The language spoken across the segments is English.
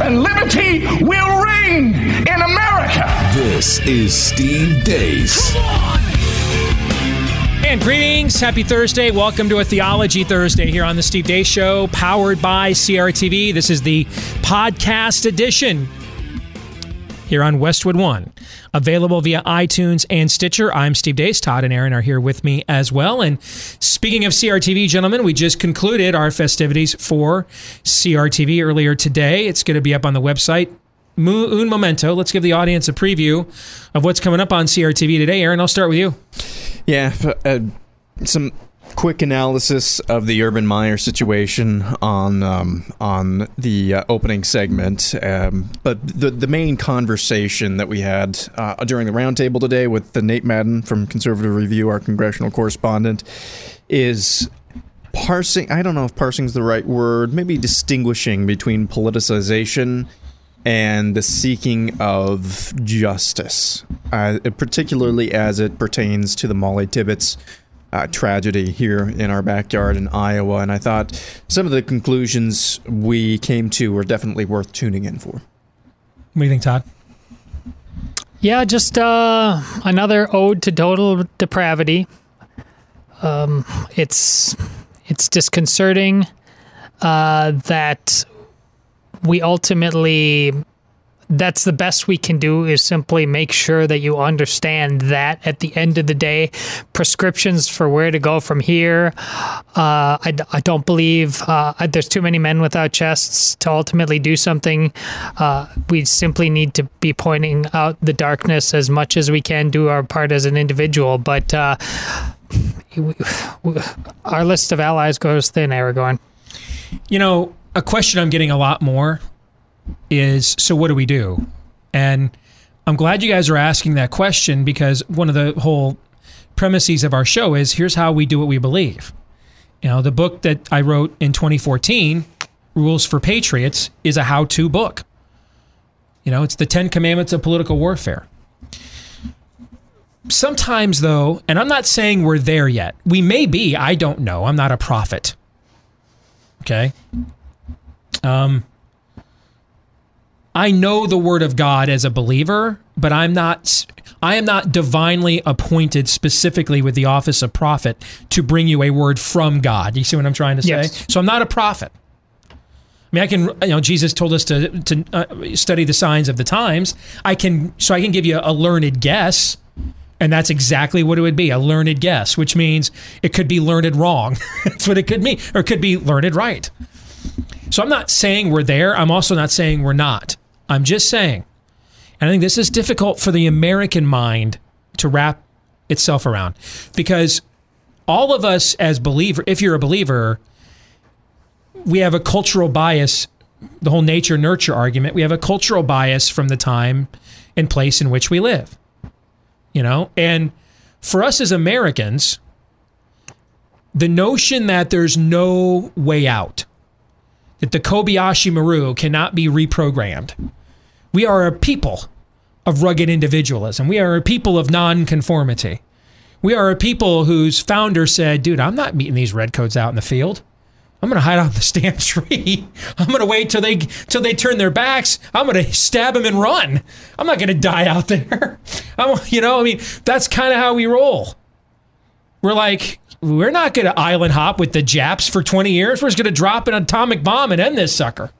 And liberty will reign in America. This is Steve Deace. And greetings. Happy Thursday. Welcome to a Theology Thursday here on the Steve Deace Show, powered by CRTV. This is the podcast edition here on Westwood One. Available via iTunes and Stitcher. I'm Steve Deace. Todd and Aaron are here with me as well. And speaking of CRTV, gentlemen, we just concluded our festivities for CRTV earlier today. It's going to be up on the website. Un momento. Let's give the audience a preview of what's coming up on CRTV today. Aaron, I'll start with you. Yeah, uh, some quick analysis of the Urban Meyer situation on um, on the uh, opening segment. Um, but the the main conversation that we had uh, during the roundtable today with the Nate Madden from Conservative Review, our congressional correspondent, is parsing. I don't know if parsing is the right word. Maybe distinguishing between politicization and the seeking of justice, uh, particularly as it pertains to the Molly Tibbetts uh, tragedy here in our backyard in Iowa. And I thought some of the conclusions we came to were definitely worth tuning in for. What do you think, Todd? Yeah, just uh, another ode to total depravity. Um, it's it's disconcerting uh, that we ultimately that's the best we can do is simply make sure that you understand that at the end of the day prescriptions for where to go from here uh, I, I, don't believe uh, there's too many men without chests to ultimately do something. Uh, we simply need to be pointing out the darkness as much as we can do our part as an individual. But uh, our list of allies goes thin Aragorn. You know a question I'm getting a lot more is so what do we do? And I'm glad you guys are asking that question because one of the whole premises of our show is here's how we do what we believe. You know, the book that I wrote in 2014, Rules for Patriots, is a how to book. You know, it's the 10 commandments of political warfare. Sometimes, though, and I'm not saying we're there yet, we may be, I don't know. I'm not a prophet. Okay. Um, I know the word of God as a believer, but I'm not I am not divinely appointed specifically with the office of prophet to bring you a word from God. You see what I'm trying to say? Yes. So I'm not a prophet. I mean, I can, you know, Jesus told us to to uh, study the signs of the times. I can, so I can give you a learned guess, and that's exactly what it would be a learned guess, which means it could be learned wrong. that's what it could mean, or it could be learned right. So I'm not saying we're there. I'm also not saying we're not. I'm just saying. And I think this is difficult for the American mind to wrap itself around because all of us as believer, if you're a believer, we have a cultural bias, the whole nature nurture argument. We have a cultural bias from the time and place in which we live. You know, and for us as Americans, the notion that there's no way out that the Kobayashi Maru cannot be reprogrammed. We are a people of rugged individualism. We are a people of nonconformity. We are a people whose founder said, dude, I'm not meeting these redcoats out in the field. I'm going to hide on the stand tree. I'm going to wait till they till they turn their backs. I'm going to stab them and run. I'm not going to die out there. I'm, you know, I mean, that's kind of how we roll. We're like, we're not going to island hop with the Japs for 20 years. We're just going to drop an atomic bomb and end this sucker.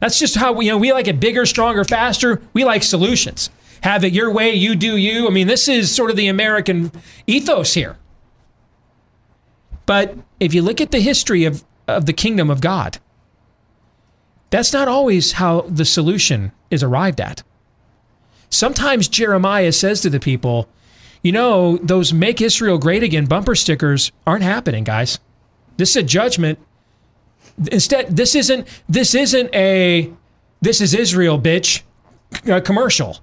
That's just how we, you know, we like it bigger, stronger, faster. We like solutions. Have it your way, you do you. I mean, this is sort of the American ethos here. But if you look at the history of, of the kingdom of God, that's not always how the solution is arrived at. Sometimes Jeremiah says to the people, you know, those make Israel great again bumper stickers aren't happening, guys. This is a judgment. Instead, this isn't this isn't a this is Israel, bitch uh, commercial.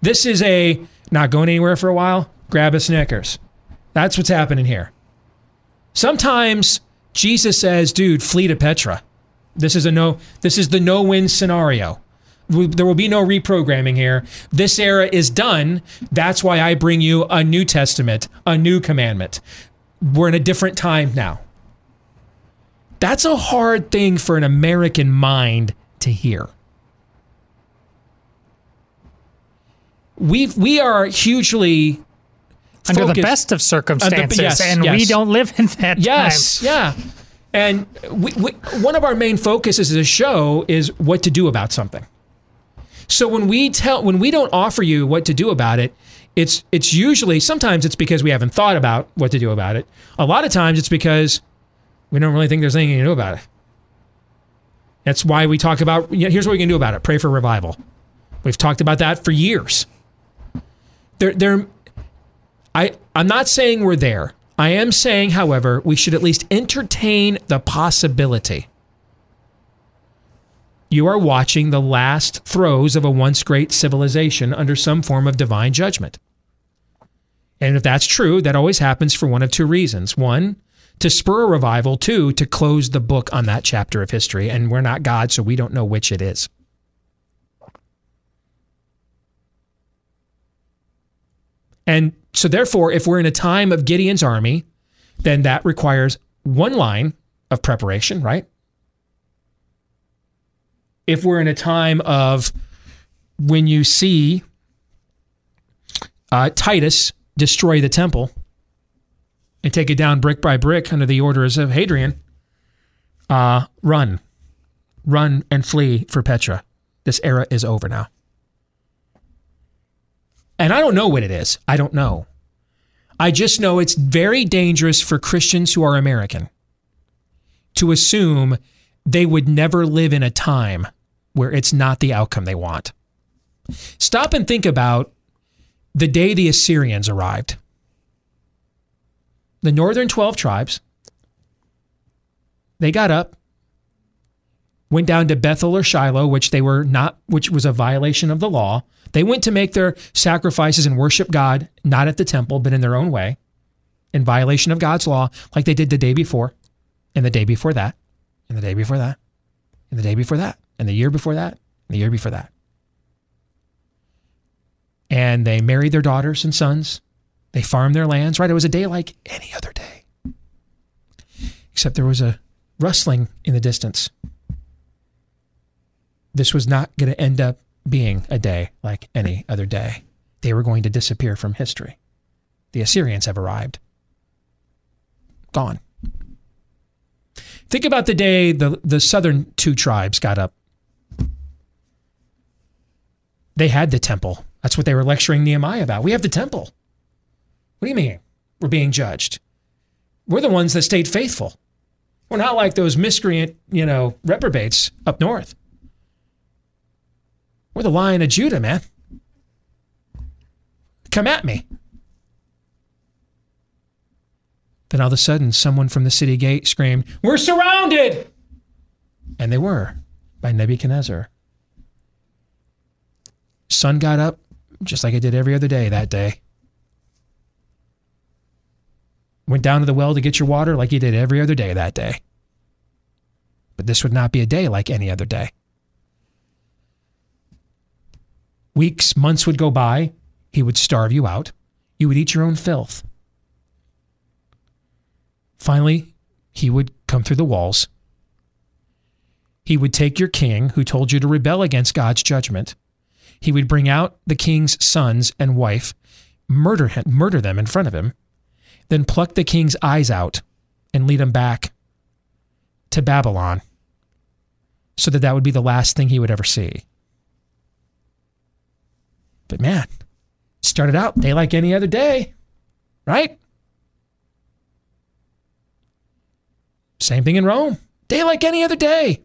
This is a not going anywhere for a while, grab a Snickers. That's what's happening here. Sometimes Jesus says, dude, flee to Petra. This is a no this is the no-win scenario. There will be no reprogramming here. This era is done. That's why I bring you a New Testament, a new commandment. We're in a different time now. That's a hard thing for an American mind to hear. We we are hugely Under the best of circumstances, yes, and we don't live in that Yes, yeah. And we, we, one of our main focuses as a show is what to do about something. So when we tell when we don't offer you what to do about it, it's it's usually sometimes it's because we haven't thought about what to do about it. A lot of times it's because we don't really think there's anything to do about it. That's why we talk about you know, here's what we can do about it. Pray for revival. We've talked about that for years. There there I, I'm not saying we're there. I am saying, however, we should at least entertain the possibility. You are watching the last throes of a once great civilization under some form of divine judgment. And if that's true, that always happens for one of two reasons. One, to spur a revival. Two, to close the book on that chapter of history. And we're not God, so we don't know which it is. And so, therefore, if we're in a time of Gideon's army, then that requires one line of preparation, right? If we're in a time of when you see uh, Titus destroy the temple and take it down brick by brick under the orders of Hadrian, uh, run, run and flee for Petra. This era is over now. And I don't know what it is. I don't know. I just know it's very dangerous for Christians who are American to assume they would never live in a time where it's not the outcome they want. Stop and think about the day the Assyrians arrived. The northern 12 tribes, they got up, went down to Bethel or Shiloh, which they were not, which was a violation of the law. They went to make their sacrifices and worship God, not at the temple, but in their own way, in violation of God's law, like they did the day before, and the day before that, and the day before that, and the day before that, and the year before that, and the year before that. And they married their daughters and sons. They farmed their lands, right? It was a day like any other day. Except there was a rustling in the distance. This was not going to end up being a day like any other day. They were going to disappear from history. The Assyrians have arrived. Gone. Think about the day the, the southern two tribes got up. They had the temple. That's what they were lecturing Nehemiah about. We have the temple. What do you mean? We're being judged. We're the ones that stayed faithful. We're not like those miscreant, you know, reprobates up north. We're the lion of Judah, man. Come at me. Then all of a sudden, someone from the city gate screamed, We're surrounded! And they were by Nebuchadnezzar. Sun got up just like it did every other day that day. Went down to the well to get your water like you did every other day that day. But this would not be a day like any other day. Weeks, months would go by. He would starve you out. You would eat your own filth. Finally, he would come through the walls. He would take your king, who told you to rebel against God's judgment. He would bring out the king's sons and wife, murder him, murder them in front of him, then pluck the king's eyes out and lead him back to Babylon, so that that would be the last thing he would ever see. But man, started out day like any other day, right? Same thing in Rome, day like any other day.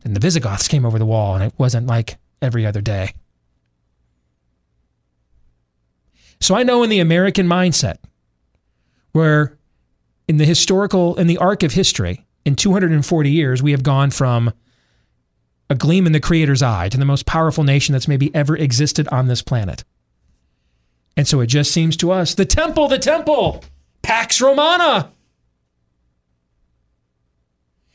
Then the Visigoths came over the wall, and it wasn't like every other day. So I know in the American mindset, where in the historical, in the arc of history, in 240 years, we have gone from a gleam in the Creator's eye to the most powerful nation that's maybe ever existed on this planet. And so it just seems to us the temple, the temple, Pax Romana.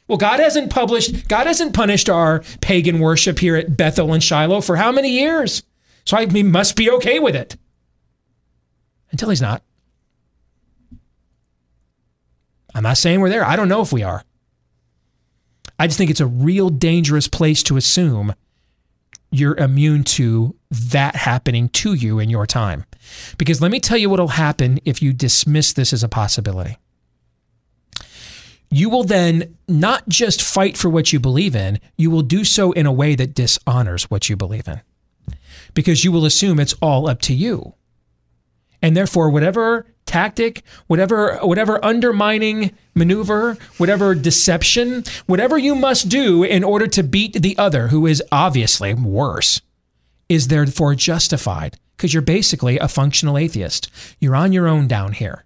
Well, God hasn't published, God hasn't punished our pagan worship here at Bethel and Shiloh for how many years? So I must be okay with it. Until he's not. I'm not saying we're there. I don't know if we are. I just think it's a real dangerous place to assume you're immune to that happening to you in your time. Because let me tell you what will happen if you dismiss this as a possibility. You will then not just fight for what you believe in, you will do so in a way that dishonors what you believe in. Because you will assume it's all up to you. And therefore, whatever tactic, whatever whatever undermining maneuver, whatever deception, whatever you must do in order to beat the other who is obviously worse, is therefore justified because you're basically a functional atheist. You're on your own down here.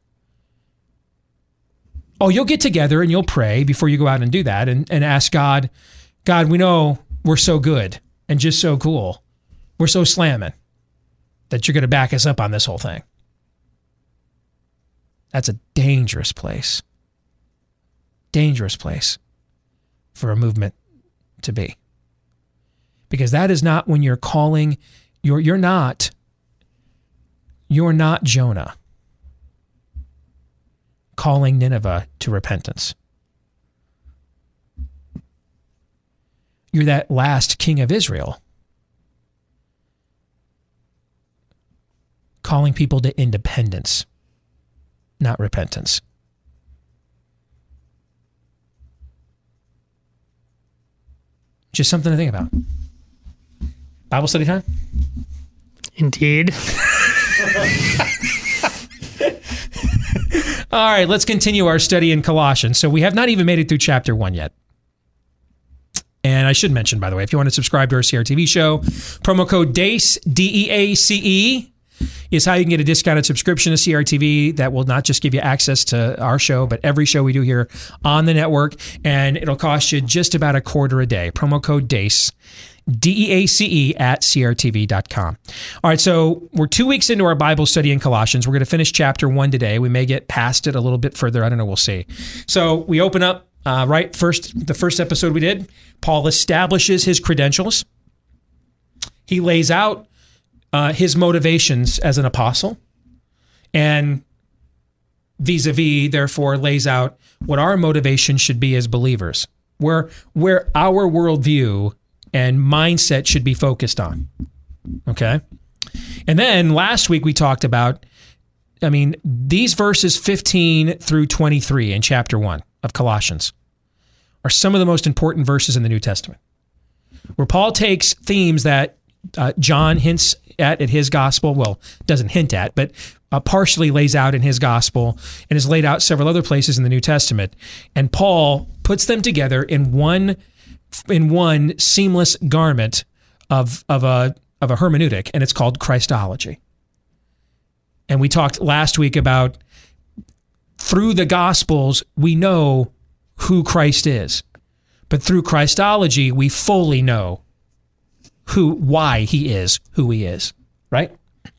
Oh, you'll get together and you'll pray before you go out and do that and, and ask God, God, we know we're so good and just so cool. We're so slamming that you're going to back us up on this whole thing. That's a dangerous place. Dangerous place for a movement to be. Because that is not when you're calling you're you're not you're not Jonah calling Nineveh to repentance. You're that last king of Israel calling people to independence not repentance. Just something to think about. Bible study time? Indeed. All right, let's continue our study in Colossians. So we have not even made it through chapter one yet. And I should mention, by the way, if you want to subscribe to our CRTV show, promo code DEACE, D E A C E, is how you can get a discounted subscription to CRTV that will not just give you access to our show, but every show we do here on the network. And it'll cost you just about a quarter a day. Promo code DEACE. D E A C E at CRTV.com. All right, so we're two weeks into our Bible study in Colossians. We're going to finish chapter one today. We may get past it a little bit further. I don't know. We'll see. So we open up, uh, right? First, the first episode we did, Paul establishes his credentials. He lays out uh, his motivations as an apostle and vis-a-vis therefore lays out what our motivation should be as believers where where our worldview and mindset should be focused on okay? And then last week we talked about i mean these verses 15 through 23 in chapter 1 of colossians are some of the most important verses in the new testament where paul takes themes that uh, john hints at in his gospel. Well, doesn't hint at, but uh, partially lays out in his gospel and is laid out several other places in the New Testament. And Paul puts them together in one in one seamless garment of of a of a hermeneutic, and it's called Christology. And we talked last week about through the Gospels, we know who Christ is. But through Christology, we fully know who why he is who he is, right?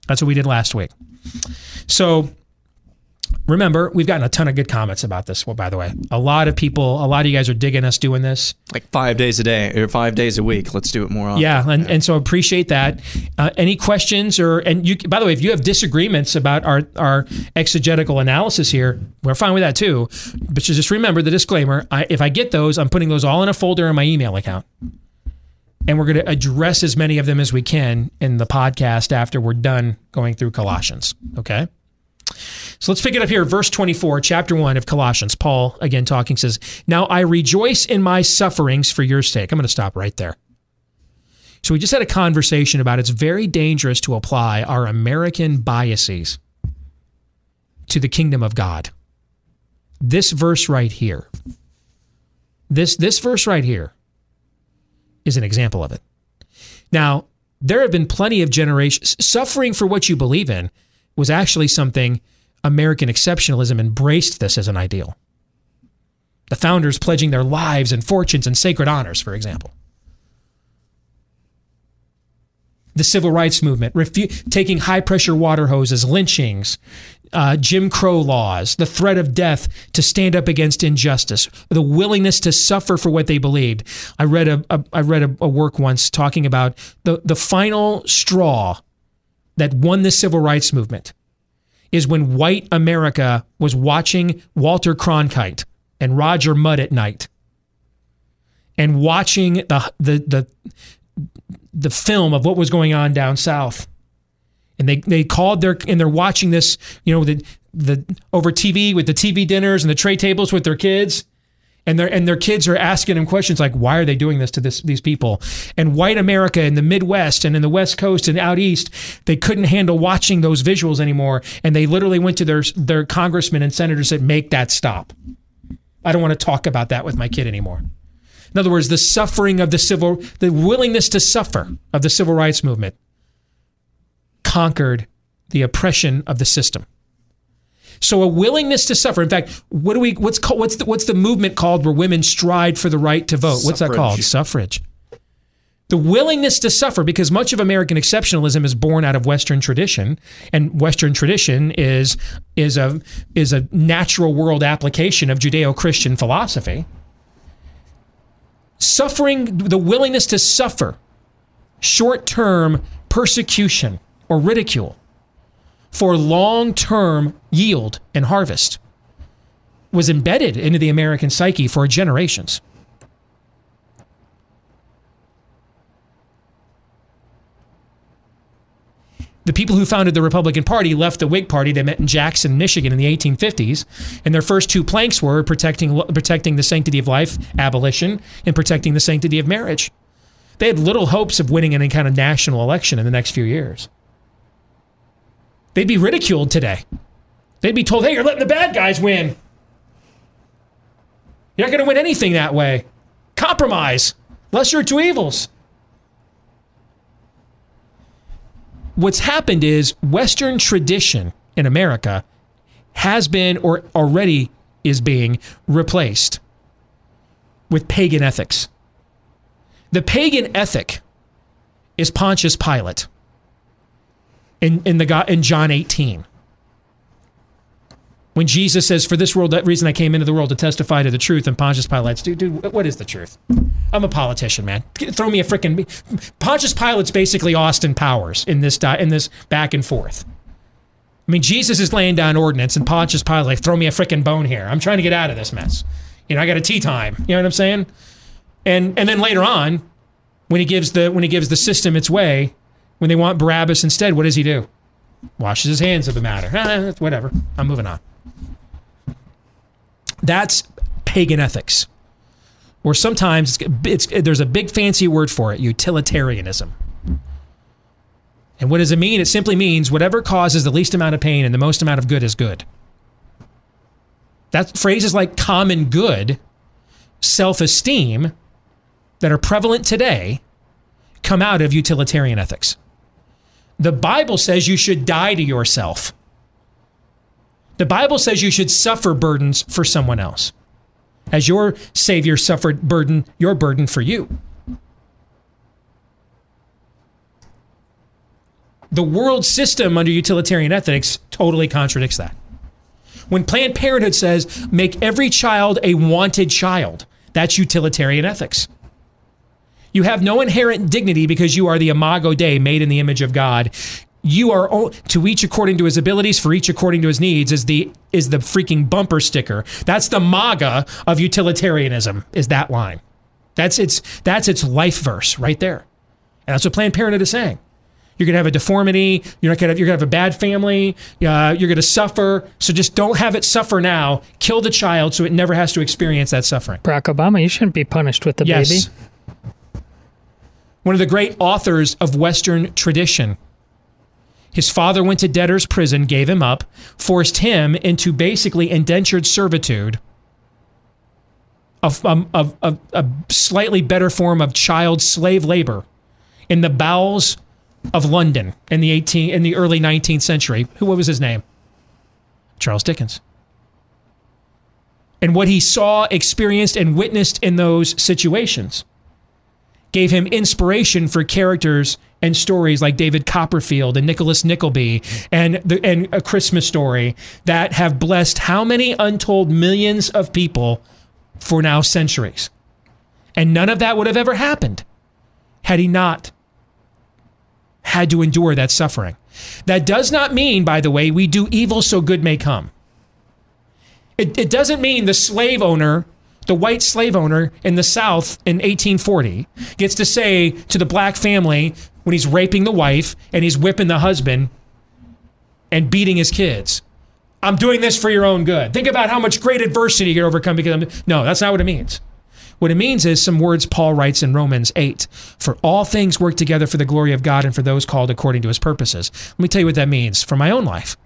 That's what we did last week. So remember, we've gotten a ton of good comments about this. Well, by the way, a lot of people, a lot of you guys are digging us doing this. Like five days a day or five days a week. Let's do it more often. Yeah, and, and so appreciate that. Uh, any questions or and you by the way, if you have disagreements about our our exegetical analysis here, we're fine with that too. But just remember the disclaimer. I, if I get those, I'm putting those all in a folder in my email account and we're going to address as many of them as we can in the podcast after we're done going through Colossians. Okay. So let's pick it up here. Verse 24, chapter 1 of Colossians. Paul, again talking, says, Now I rejoice in my sufferings for your sake. I'm going to stop right there. So we just had a conversation about it's very dangerous to apply our American biases to the kingdom of God. This verse right here, this, this verse right here is an example of it. Now, there have been plenty of generations. Suffering for what you believe in was actually something American exceptionalism embraced this as an ideal. The founders pledging their lives and fortunes and sacred honors, for example. The civil rights movement, refu- taking high pressure water hoses, lynchings, uh, Jim Crow laws, the threat of death to stand up against injustice, the willingness to suffer for what they believed. I read a, a I read a, a work once talking about the the final straw that won the civil rights movement is when white America was watching Walter Cronkite and Roger Mudd at night and watching the the the the film of what was going on down south. And they they called their and they're watching this, you know, the the over TV with the TV dinners and the tray tables with their kids. And their and their kids are asking them questions like, why are they doing this to this these people? And white America in the Midwest and in the West Coast and out east, they couldn't handle watching those visuals anymore. And they literally went to their their congressmen and senators and said, make that stop. I don't want to talk about that with my kid anymore. In other words, the suffering of the civil, the willingness to suffer of the civil rights movement conquered the oppression of the system. So a willingness to suffer. In fact, what do we? What's called? What's the, what's the movement called where women stride for the right to vote? What's that called? Suffrage. The willingness to suffer, because much of American exceptionalism is born out of Western tradition, and Western tradition is is a is a natural world application of Judeo-Christian philosophy. Suffering, the willingness to suffer short-term persecution or ridicule for long-term yield and harvest was embedded into the American psyche for generations. the people who founded the Republican Party left the Whig Party. They met in Jackson, Michigan in the 1850s. And their first two planks were protecting, protecting the sanctity of life, abolition, and protecting the sanctity of marriage. They had little hopes of winning any kind of national election in the next few years. They'd be ridiculed today. They'd be told, hey, you're letting the bad guys win. You're not going to win anything that way. Compromise. Lesser of two evils. what's happened is Western tradition in America has been or already is being replaced with pagan ethics. The pagan ethic is Pontius Pilate in, in, the, in John 18. When Jesus says, For this world, that reason I came into the world to testify to the truth, and Pontius Pilate's, dude, dude, what is the truth? I'm a politician, man. Throw me a freaking. Pontius Pilate's basically Austin Powers in this di- in this back and forth. I mean, Jesus is laying down ordinance, and Pontius Pilate like, throw me a freaking bone here. I'm trying to get out of this mess. You know, I got a tea time. You know what I'm saying? And and then later on, when he gives the when he gives the system its way, when they want Barabbas instead, what does he do? Washes his hands of the matter. Ah, whatever. I'm moving on. That's pagan ethics. Or sometimes it's, it's, there's a big fancy word for it utilitarianism. And what does it mean? It simply means whatever causes the least amount of pain and the most amount of good is good. That phrases like common good, self esteem that are prevalent today come out of utilitarian ethics. The Bible says you should die to yourself. The Bible says you should suffer burdens for someone else, as your Savior suffered burden, your burden for you. The world system under utilitarian ethics totally contradicts that. When Planned Parenthood says make every child a wanted child, that's utilitarian ethics. You have no inherent dignity because you are the imago Dei, made in the image of God. You are o- to each according to his abilities for each according to his needs is the is the freaking bumper sticker. That's the maga of utilitarianism is that line. That's its that's its life verse right there. And that's what planned parenthood is saying. You're gonna have a deformity you're not gonna you're gonna have a bad family uh, you're gonna suffer. So just don't have it suffer now. Kill the child so it never has to experience that suffering. Barack Obama, you shouldn't be punished with the yes. baby. One of the great authors of western tradition his father went to debtor's prison, gave him up, forced him into basically indentured servitude, a, a, a, a slightly better form of child slave labor in the bowels of London in the 18 in the early 19th century. Who what was his name? Charles Dickens. And what he saw, experienced, and witnessed in those situations gave him inspiration for characters and stories like David Copperfield and Nicholas Nickleby and the, and a Christmas story that have blessed how many untold millions of people for now centuries. And none of that would have ever happened had he not had to endure that suffering. That does not mean, by the way, we do evil so good may come. It, it doesn't mean the slave owner, the white slave owner in the South in 1840, gets to say to the black family when he's raping the wife and he's whipping the husband and beating his kids. I'm doing this for your own good. Think about how much great adversity you can overcome because I'm. No, that's not what it means. What it means is some words Paul writes in Romans 8 For all things work together for the glory of God and for those called according to his purposes. Let me tell you what that means for my own life.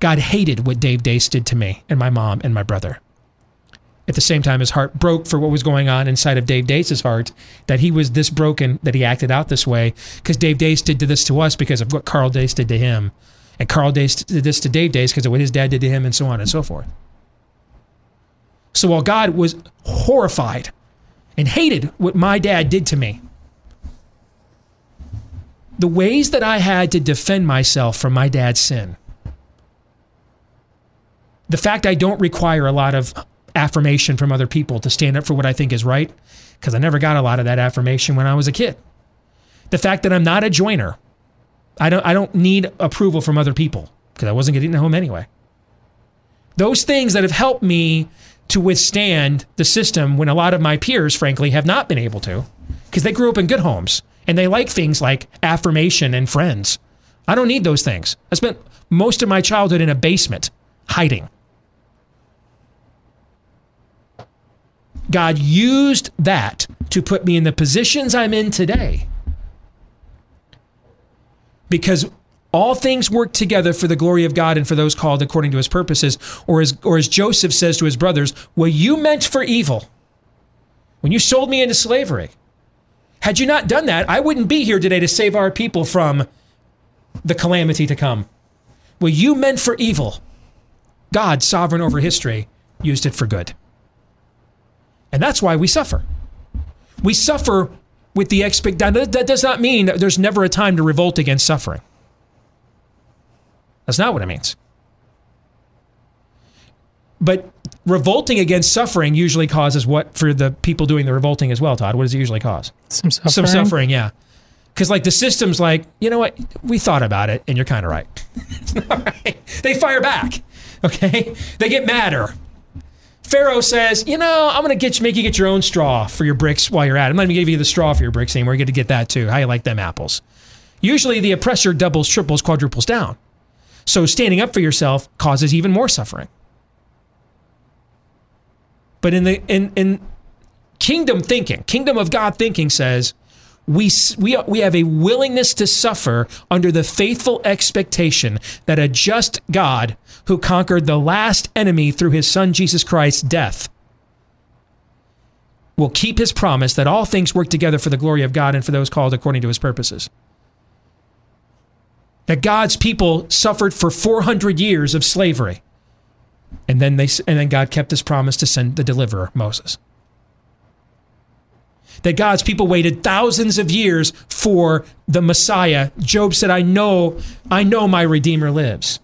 God hated what Dave Deace did to me and my mom and my brother. At the same time, his heart broke for what was going on inside of Dave Deace's heart, that he was this broken, that he acted out this way, because Dave Deace did this to us because of what Carl Deace did to him. And Carl Deace did this to Dave Deace because of what his dad did to him, and so on and so forth. So while God was horrified and hated what my dad did to me, the ways that I had to defend myself from my dad's sin, the fact I don't require a lot of affirmation from other people to stand up for what I think is right, because I never got a lot of that affirmation when I was a kid. The fact that I'm not a joiner, I don't, I don't need approval from other people because I wasn't getting the home anyway. Those things that have helped me to withstand the system when a lot of my peers, frankly, have not been able to because they grew up in good homes and they like things like affirmation and friends. I don't need those things. I spent most of my childhood in a basement hiding. God used that to put me in the positions I'm in today. Because all things work together for the glory of God and for those called according to his purposes. Or as, or as Joseph says to his brothers, what you meant for evil, when you sold me into slavery, had you not done that, I wouldn't be here today to save our people from the calamity to come. What you meant for evil, God, sovereign over history, used it for good. And that's why we suffer. We suffer with the expect that does not mean that there's never a time to revolt against suffering. That's not what it means. But revolting against suffering usually causes what for the people doing the revolting as well, Todd? What does it usually cause? Some suffering. Some suffering, yeah. Because like the system's like, you know what? We thought about it, and you're kind of right. right. They fire back. Okay, they get madder. Pharaoh says, you know, I'm going to get you, make you get your own straw for your bricks while you're at it. I'm not going to give you the straw for your bricks anymore. You get to get that too. How you like them apples? Usually the oppressor doubles, triples, quadruples down. So standing up for yourself causes even more suffering. But in the in in kingdom thinking, kingdom of God thinking says we we we have a willingness to suffer under the faithful expectation that a just God who conquered the last enemy through his son Jesus Christ's death will keep his promise that all things work together for the glory of God and for those called according to his purposes that God's people suffered for 400 years of slavery. And then they and then God kept his promise to send the deliverer, Moses. That God's people waited thousands of years for the Messiah. Job said, "I know, I know my redeemer lives."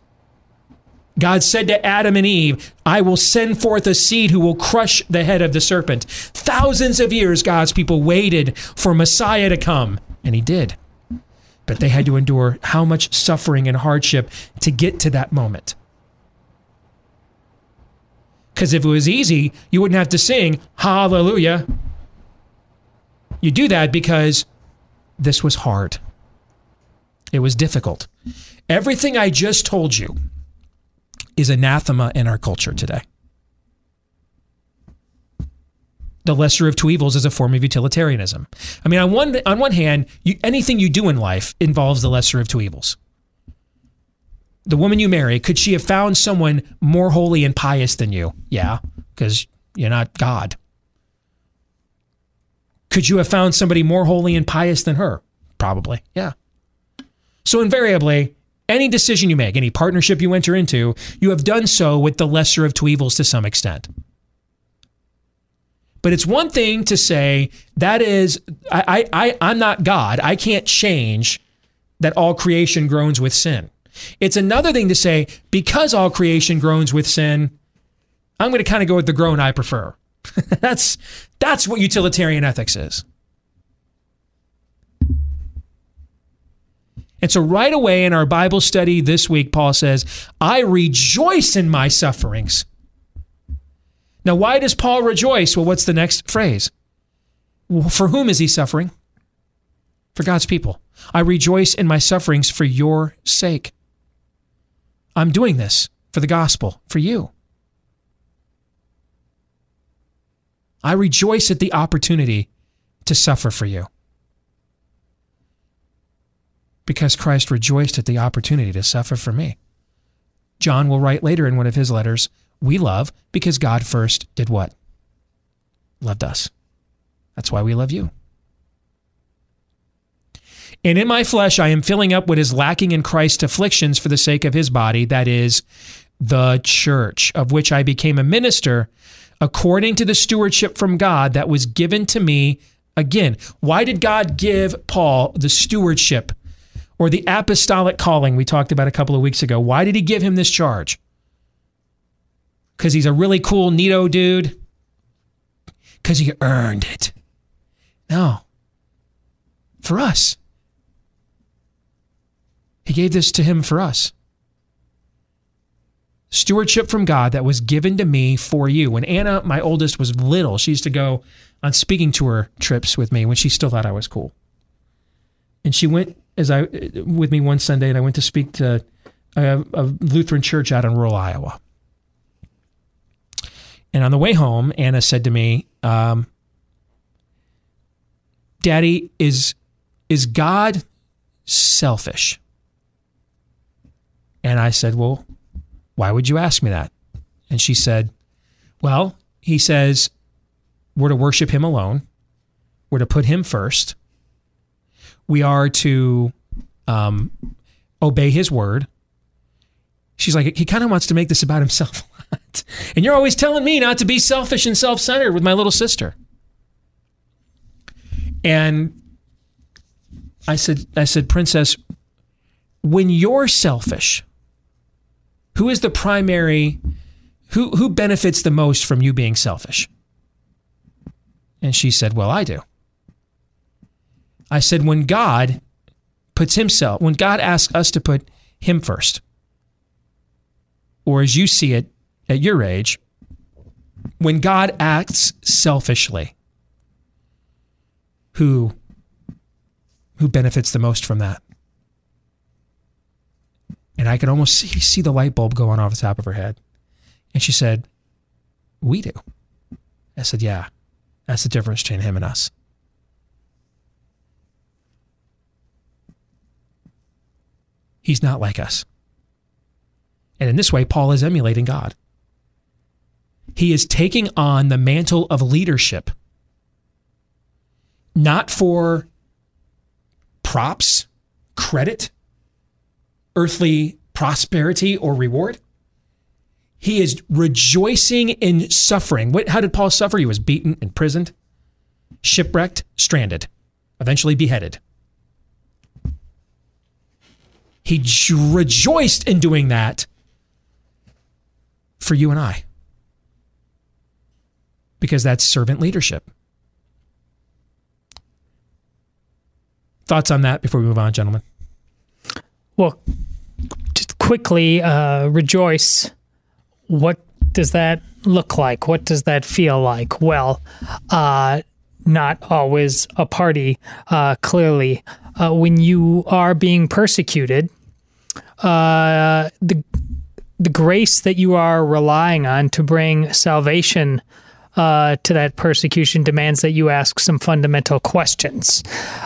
God said to Adam and Eve, I will send forth a seed who will crush the head of the serpent. Thousands of years, God's people waited for Messiah to come, and he did but they had to endure how much suffering and hardship to get to that moment. Because if it was easy, you wouldn't have to sing hallelujah. You do that because this was hard. It was difficult. Everything I just told you is anathema in our culture today. the lesser of two evils is a form of utilitarianism. I mean, on one on one hand, you, anything you do in life involves the lesser of two evils. The woman you marry, could she have found someone more holy and pious than you? Yeah, because you're not God. Could you have found somebody more holy and pious than her? Probably, yeah. So invariably, any decision you make, any partnership you enter into, you have done so with the lesser of two evils to some extent. But it's one thing to say that is, I, I, I, I'm not God. I can't change that all creation groans with sin. It's another thing to say, because all creation groans with sin, I'm going to kind of go with the groan I prefer. that's, that's what utilitarian ethics is. And so, right away in our Bible study this week, Paul says, I rejoice in my sufferings. Now, why does Paul rejoice? Well, what's the next phrase? For whom is he suffering? For God's people. I rejoice in my sufferings for your sake. I'm doing this for the gospel, for you. I rejoice at the opportunity to suffer for you because Christ rejoiced at the opportunity to suffer for me. John will write later in one of his letters, We love because God first did what? Loved us. That's why we love you. And in my flesh, I am filling up what is lacking in Christ's afflictions for the sake of his body, that is, the church, of which I became a minister according to the stewardship from God that was given to me. Again, why did God give Paul the stewardship or the apostolic calling we talked about a couple of weeks ago. Why did he give him this charge? Because he's a really cool, neato dude? Because he earned it. No. For us. He gave this to him for us. Stewardship from God that was given to me for you. When Anna, my oldest, was little, she used to go on speaking tour trips with me when she still thought I was cool. And she went as I with me one Sunday, and I went to speak to a, a Lutheran church out in rural Iowa. And on the way home, Anna said to me, um, "Daddy, is is God selfish?" And I said, "Well, why would you ask me that?" And she said, "Well, he says we're to worship him alone. We're to put him first we are to um, obey his word. She's like, he kind of wants to make this about himself a lot. And you're always telling me not to be selfish and self centered with my little sister. And I said, I said, Princess, when you're selfish, who is the primary, who, who benefits the most from you being selfish? And she said, Well, I do. I said, when God puts himself, when God asks us to put him first, or as you see it at your age, when God acts selfishly, who who benefits the most from that? And I could almost see, see the light bulb going off the top of her head. And she said, We do. I said, Yeah, that's the difference between him and us. He's not like us. And in this way, Paul is emulating God. He is taking on the mantle of leadership, not for props, credit, earthly prosperity, or reward. He is rejoicing in suffering. What, how did Paul suffer? He was beaten, imprisoned, shipwrecked, stranded, eventually beheaded. He rejoiced in doing that for you and I because that's servant leadership. Thoughts on that before we move on, gentlemen? Well, just quickly, uh, rejoice. What does that look like? What does that feel like? Well, uh, not always a party, uh, clearly. Uh, when you are being persecuted, uh, the the grace that you are relying on to bring salvation uh, to that persecution demands that you ask some fundamental questions.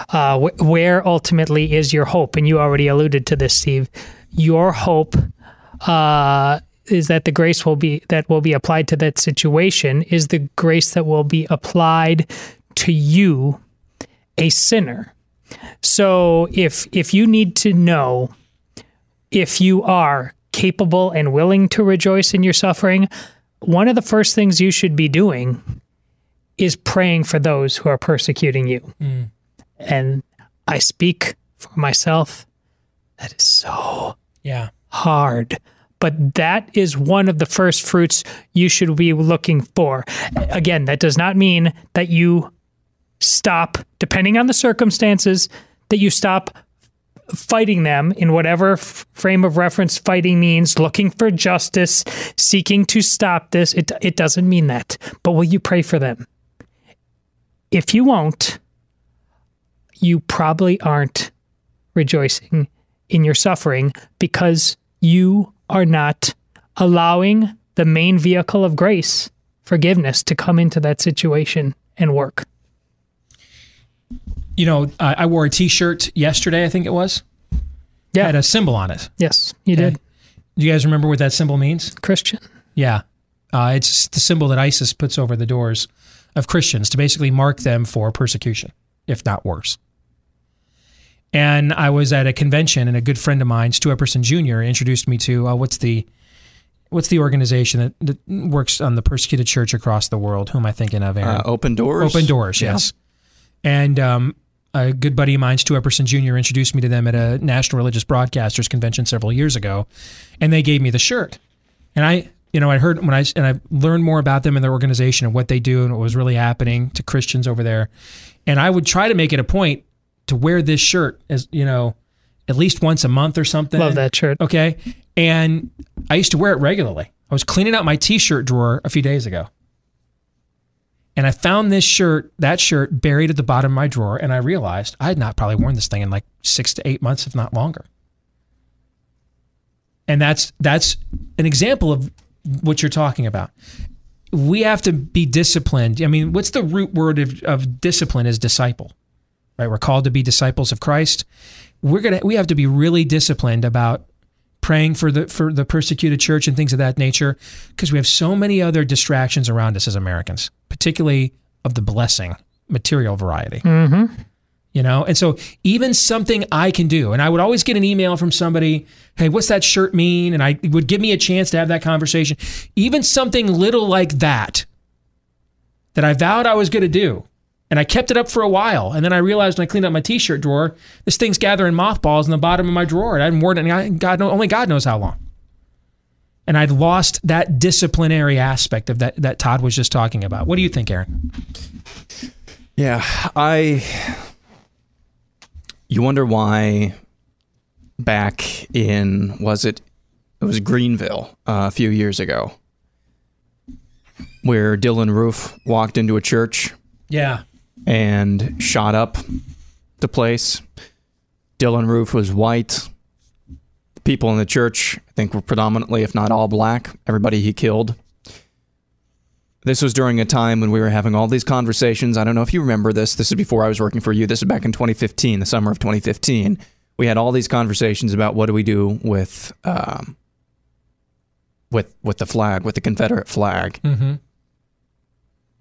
Uh, wh- where ultimately is your hope? And you already alluded to this, Steve. Your hope uh, is that the grace will be that will be applied to that situation is the grace that will be applied to you, a sinner. So if if you need to know if you are capable and willing to rejoice in your suffering, one of the first things you should be doing is praying for those who are persecuting you. Mm. And I speak for myself. That is so Yeah. hard. But that is one of the first fruits you should be looking for. Again, that does not mean that you stop, depending on the circumstances, that you stop fighting them in whatever f- frame of reference fighting means, looking for justice, seeking to stop this. It, it doesn't mean that. But will you pray for them? If you won't, you probably aren't rejoicing in your suffering because you are not allowing the main vehicle of grace, forgiveness, to come into that situation and work. You know, I, I wore a T-shirt yesterday. I think it was. Yeah. Had a symbol on it. Yes, you Okay. did. Do you guys remember what that symbol means? Christian. Yeah. Uh, it's the symbol that ISIS puts over the doors of Christians to basically mark them for persecution, if not worse. And I was at a convention, and a good friend of mine, Stu Epperson Jr., introduced me to uh, what's the what's the organization that, that works on the persecuted church across the world? Who am I thinking of? Aaron? Uh, open doors. Open Doors, Yeah. yes. And um, a good buddy of mine, Stu Epperson Jr., introduced me to them at a National Religious Broadcasters convention several years ago, and they gave me the shirt. And I, you know, I heard when I and I learned more about them and their organization and what they do and what was really happening to Christians over there. And I would try to make it a point to wear this shirt as you know, at least once a month or something. Love that shirt. Okay. And I used to wear it regularly. I was cleaning out my t-shirt drawer a few days ago. And I found this shirt, that shirt buried at the bottom of my drawer, and I realized I had not probably worn this thing in like six to eight months, if not longer. And that's that's an example of what you're talking about. We have to be disciplined. I mean, what's the root word of, of discipline is disciple. Right? We're called to be disciples of Christ. We're gonna we have to be really disciplined about praying for the for the persecuted church and things of that nature because we have so many other distractions around us as Americans, particularly of the blessing material variety. Mm-hmm. You know, and so even something I can do, and I would always get an email from somebody, "Hey, what's that shirt mean?" And I it would give me a chance to have that conversation. Even something little like that, that I vowed I was going to do, and I kept it up for a while, and then I realized when I cleaned up my T-shirt drawer, this thing's gathering mothballs in the bottom of my drawer, and I hadn't worn it, in God, only God knows how long. And I'd lost that disciplinary aspect of that that Todd was just talking about. What do you think, Aaron? Yeah, I. You wonder why back in was it it was Greenville uh, a few years ago where Dylann Roof walked into a church Yeah, and shot up the place. Dylann Roof was white. The people in the church, I think, were predominantly, if not all, black. Everybody he killed. This was during a time when we were having all these conversations. I don't know if you remember this. This is before I was working for you. This is back in 2015, the summer of 2015. We had all these conversations about what do we do with um, with with the flag, with the Confederate flag mm-hmm.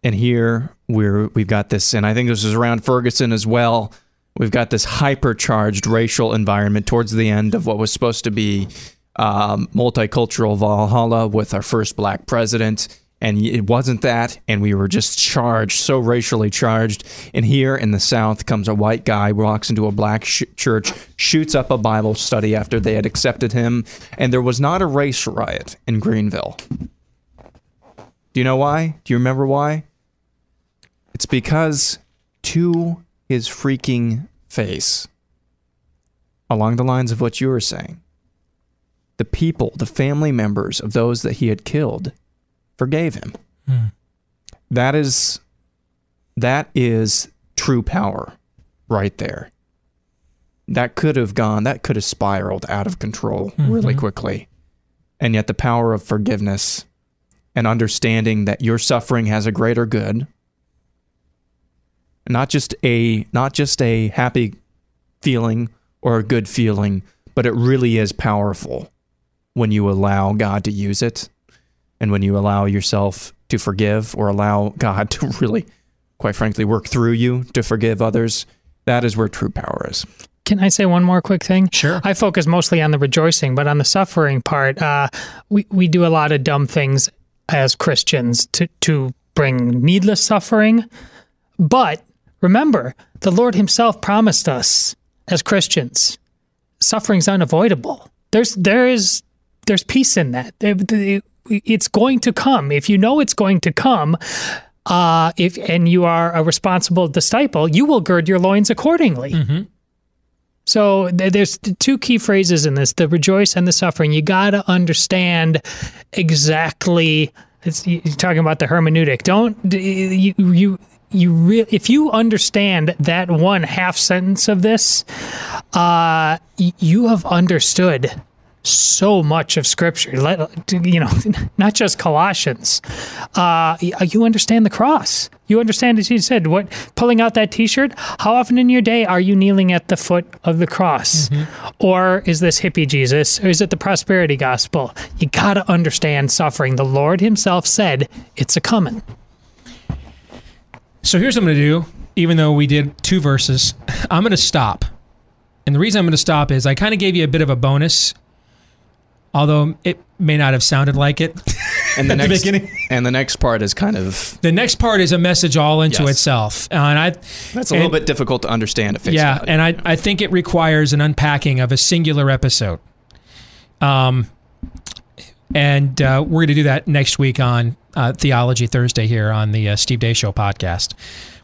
And here we're we've got this and i think this is around ferguson as well. We've got this hypercharged racial environment towards the end of what was supposed to be um, multicultural valhalla with our first black president. And it wasn't that and we were just charged so racially charged. And here in the south comes a white guy walks into a black sh- church shoots up a bible study after they had accepted him. And there was not a race riot in greenville. Do you know why? Do you remember why it's because to his freaking face, along the lines of what you were saying, the people, the family members of those that he had killed, forgave him. Hmm. That is that is true power right there. That could have gone, that could have spiraled out of control hmm. really quickly. And yet the power of forgiveness and understanding that your suffering has a greater good not just a not just a happy feeling or a good feeling but it really is powerful when you allow God to use it and when you allow yourself to forgive or allow God to really quite frankly work through you to forgive others that is where true power is Can I say one more quick thing? Sure. I focus mostly on the rejoicing, but on the suffering part, uh, we we do a lot of dumb things as Christians to to bring needless suffering. But remember, the Lord Himself promised us as Christians, suffering's unavoidable. There's there is there's peace in that. It's going to come. If you know it's going to come, uh, if and you are a responsible disciple, you will gird your loins accordingly. Mm-hmm. So there's two key phrases in this: the rejoice and the suffering. You got to understand exactly. It's, you're talking about the hermeneutic. Don't you you you re- if you understand that one half sentence of this, uh, you have understood so much of scripture. Let, you know not just colossians. Uh, you understand the cross. You understand as you said what pulling out that t-shirt? How often in your day are you kneeling at the foot of the cross? Mm-hmm. or is this hippie jesus? Or is it the prosperity gospel? You got to understand suffering. The lord himself said it's a coming so here's what i'm going to do even though we did two verses i'm going to stop and the reason i'm going to stop is i kind of gave you a bit of a bonus although it may not have sounded like it. And the next the and the next part is kind of the next part is a message all into yes. itself, uh, and I that's a and, little bit difficult to understand at face yeah, value. and I I think it requires an unpacking of a singular episode. Um, and uh, we're going to do that next week on uh, Theology Thursday here on the uh, Steve Deace Show podcast.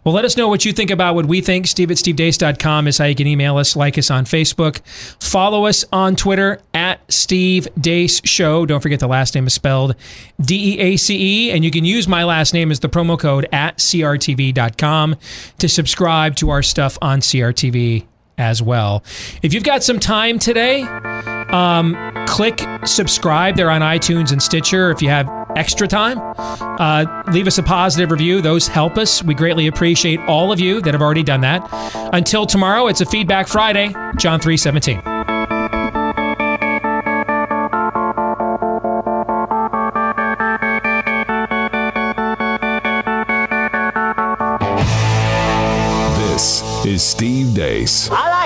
Well, let us know what you think about what we think. Steve at stevedeace.com is how you can email us, like us on Facebook. Follow us on Twitter at Steve Deace Show. Don't forget the last name is spelled D E A C E. And you can use my last name as the promo code at CRTV.com to subscribe to our stuff on CRTV as well. If you've got some time today, um, click subscribe. They're on iTunes and Stitcher. If you have extra time, uh, leave us a positive review. Those help us. We greatly appreciate all of you that have already done that. Until tomorrow, it's a Feedback Friday. John 317. This is Steve Deace. I like you.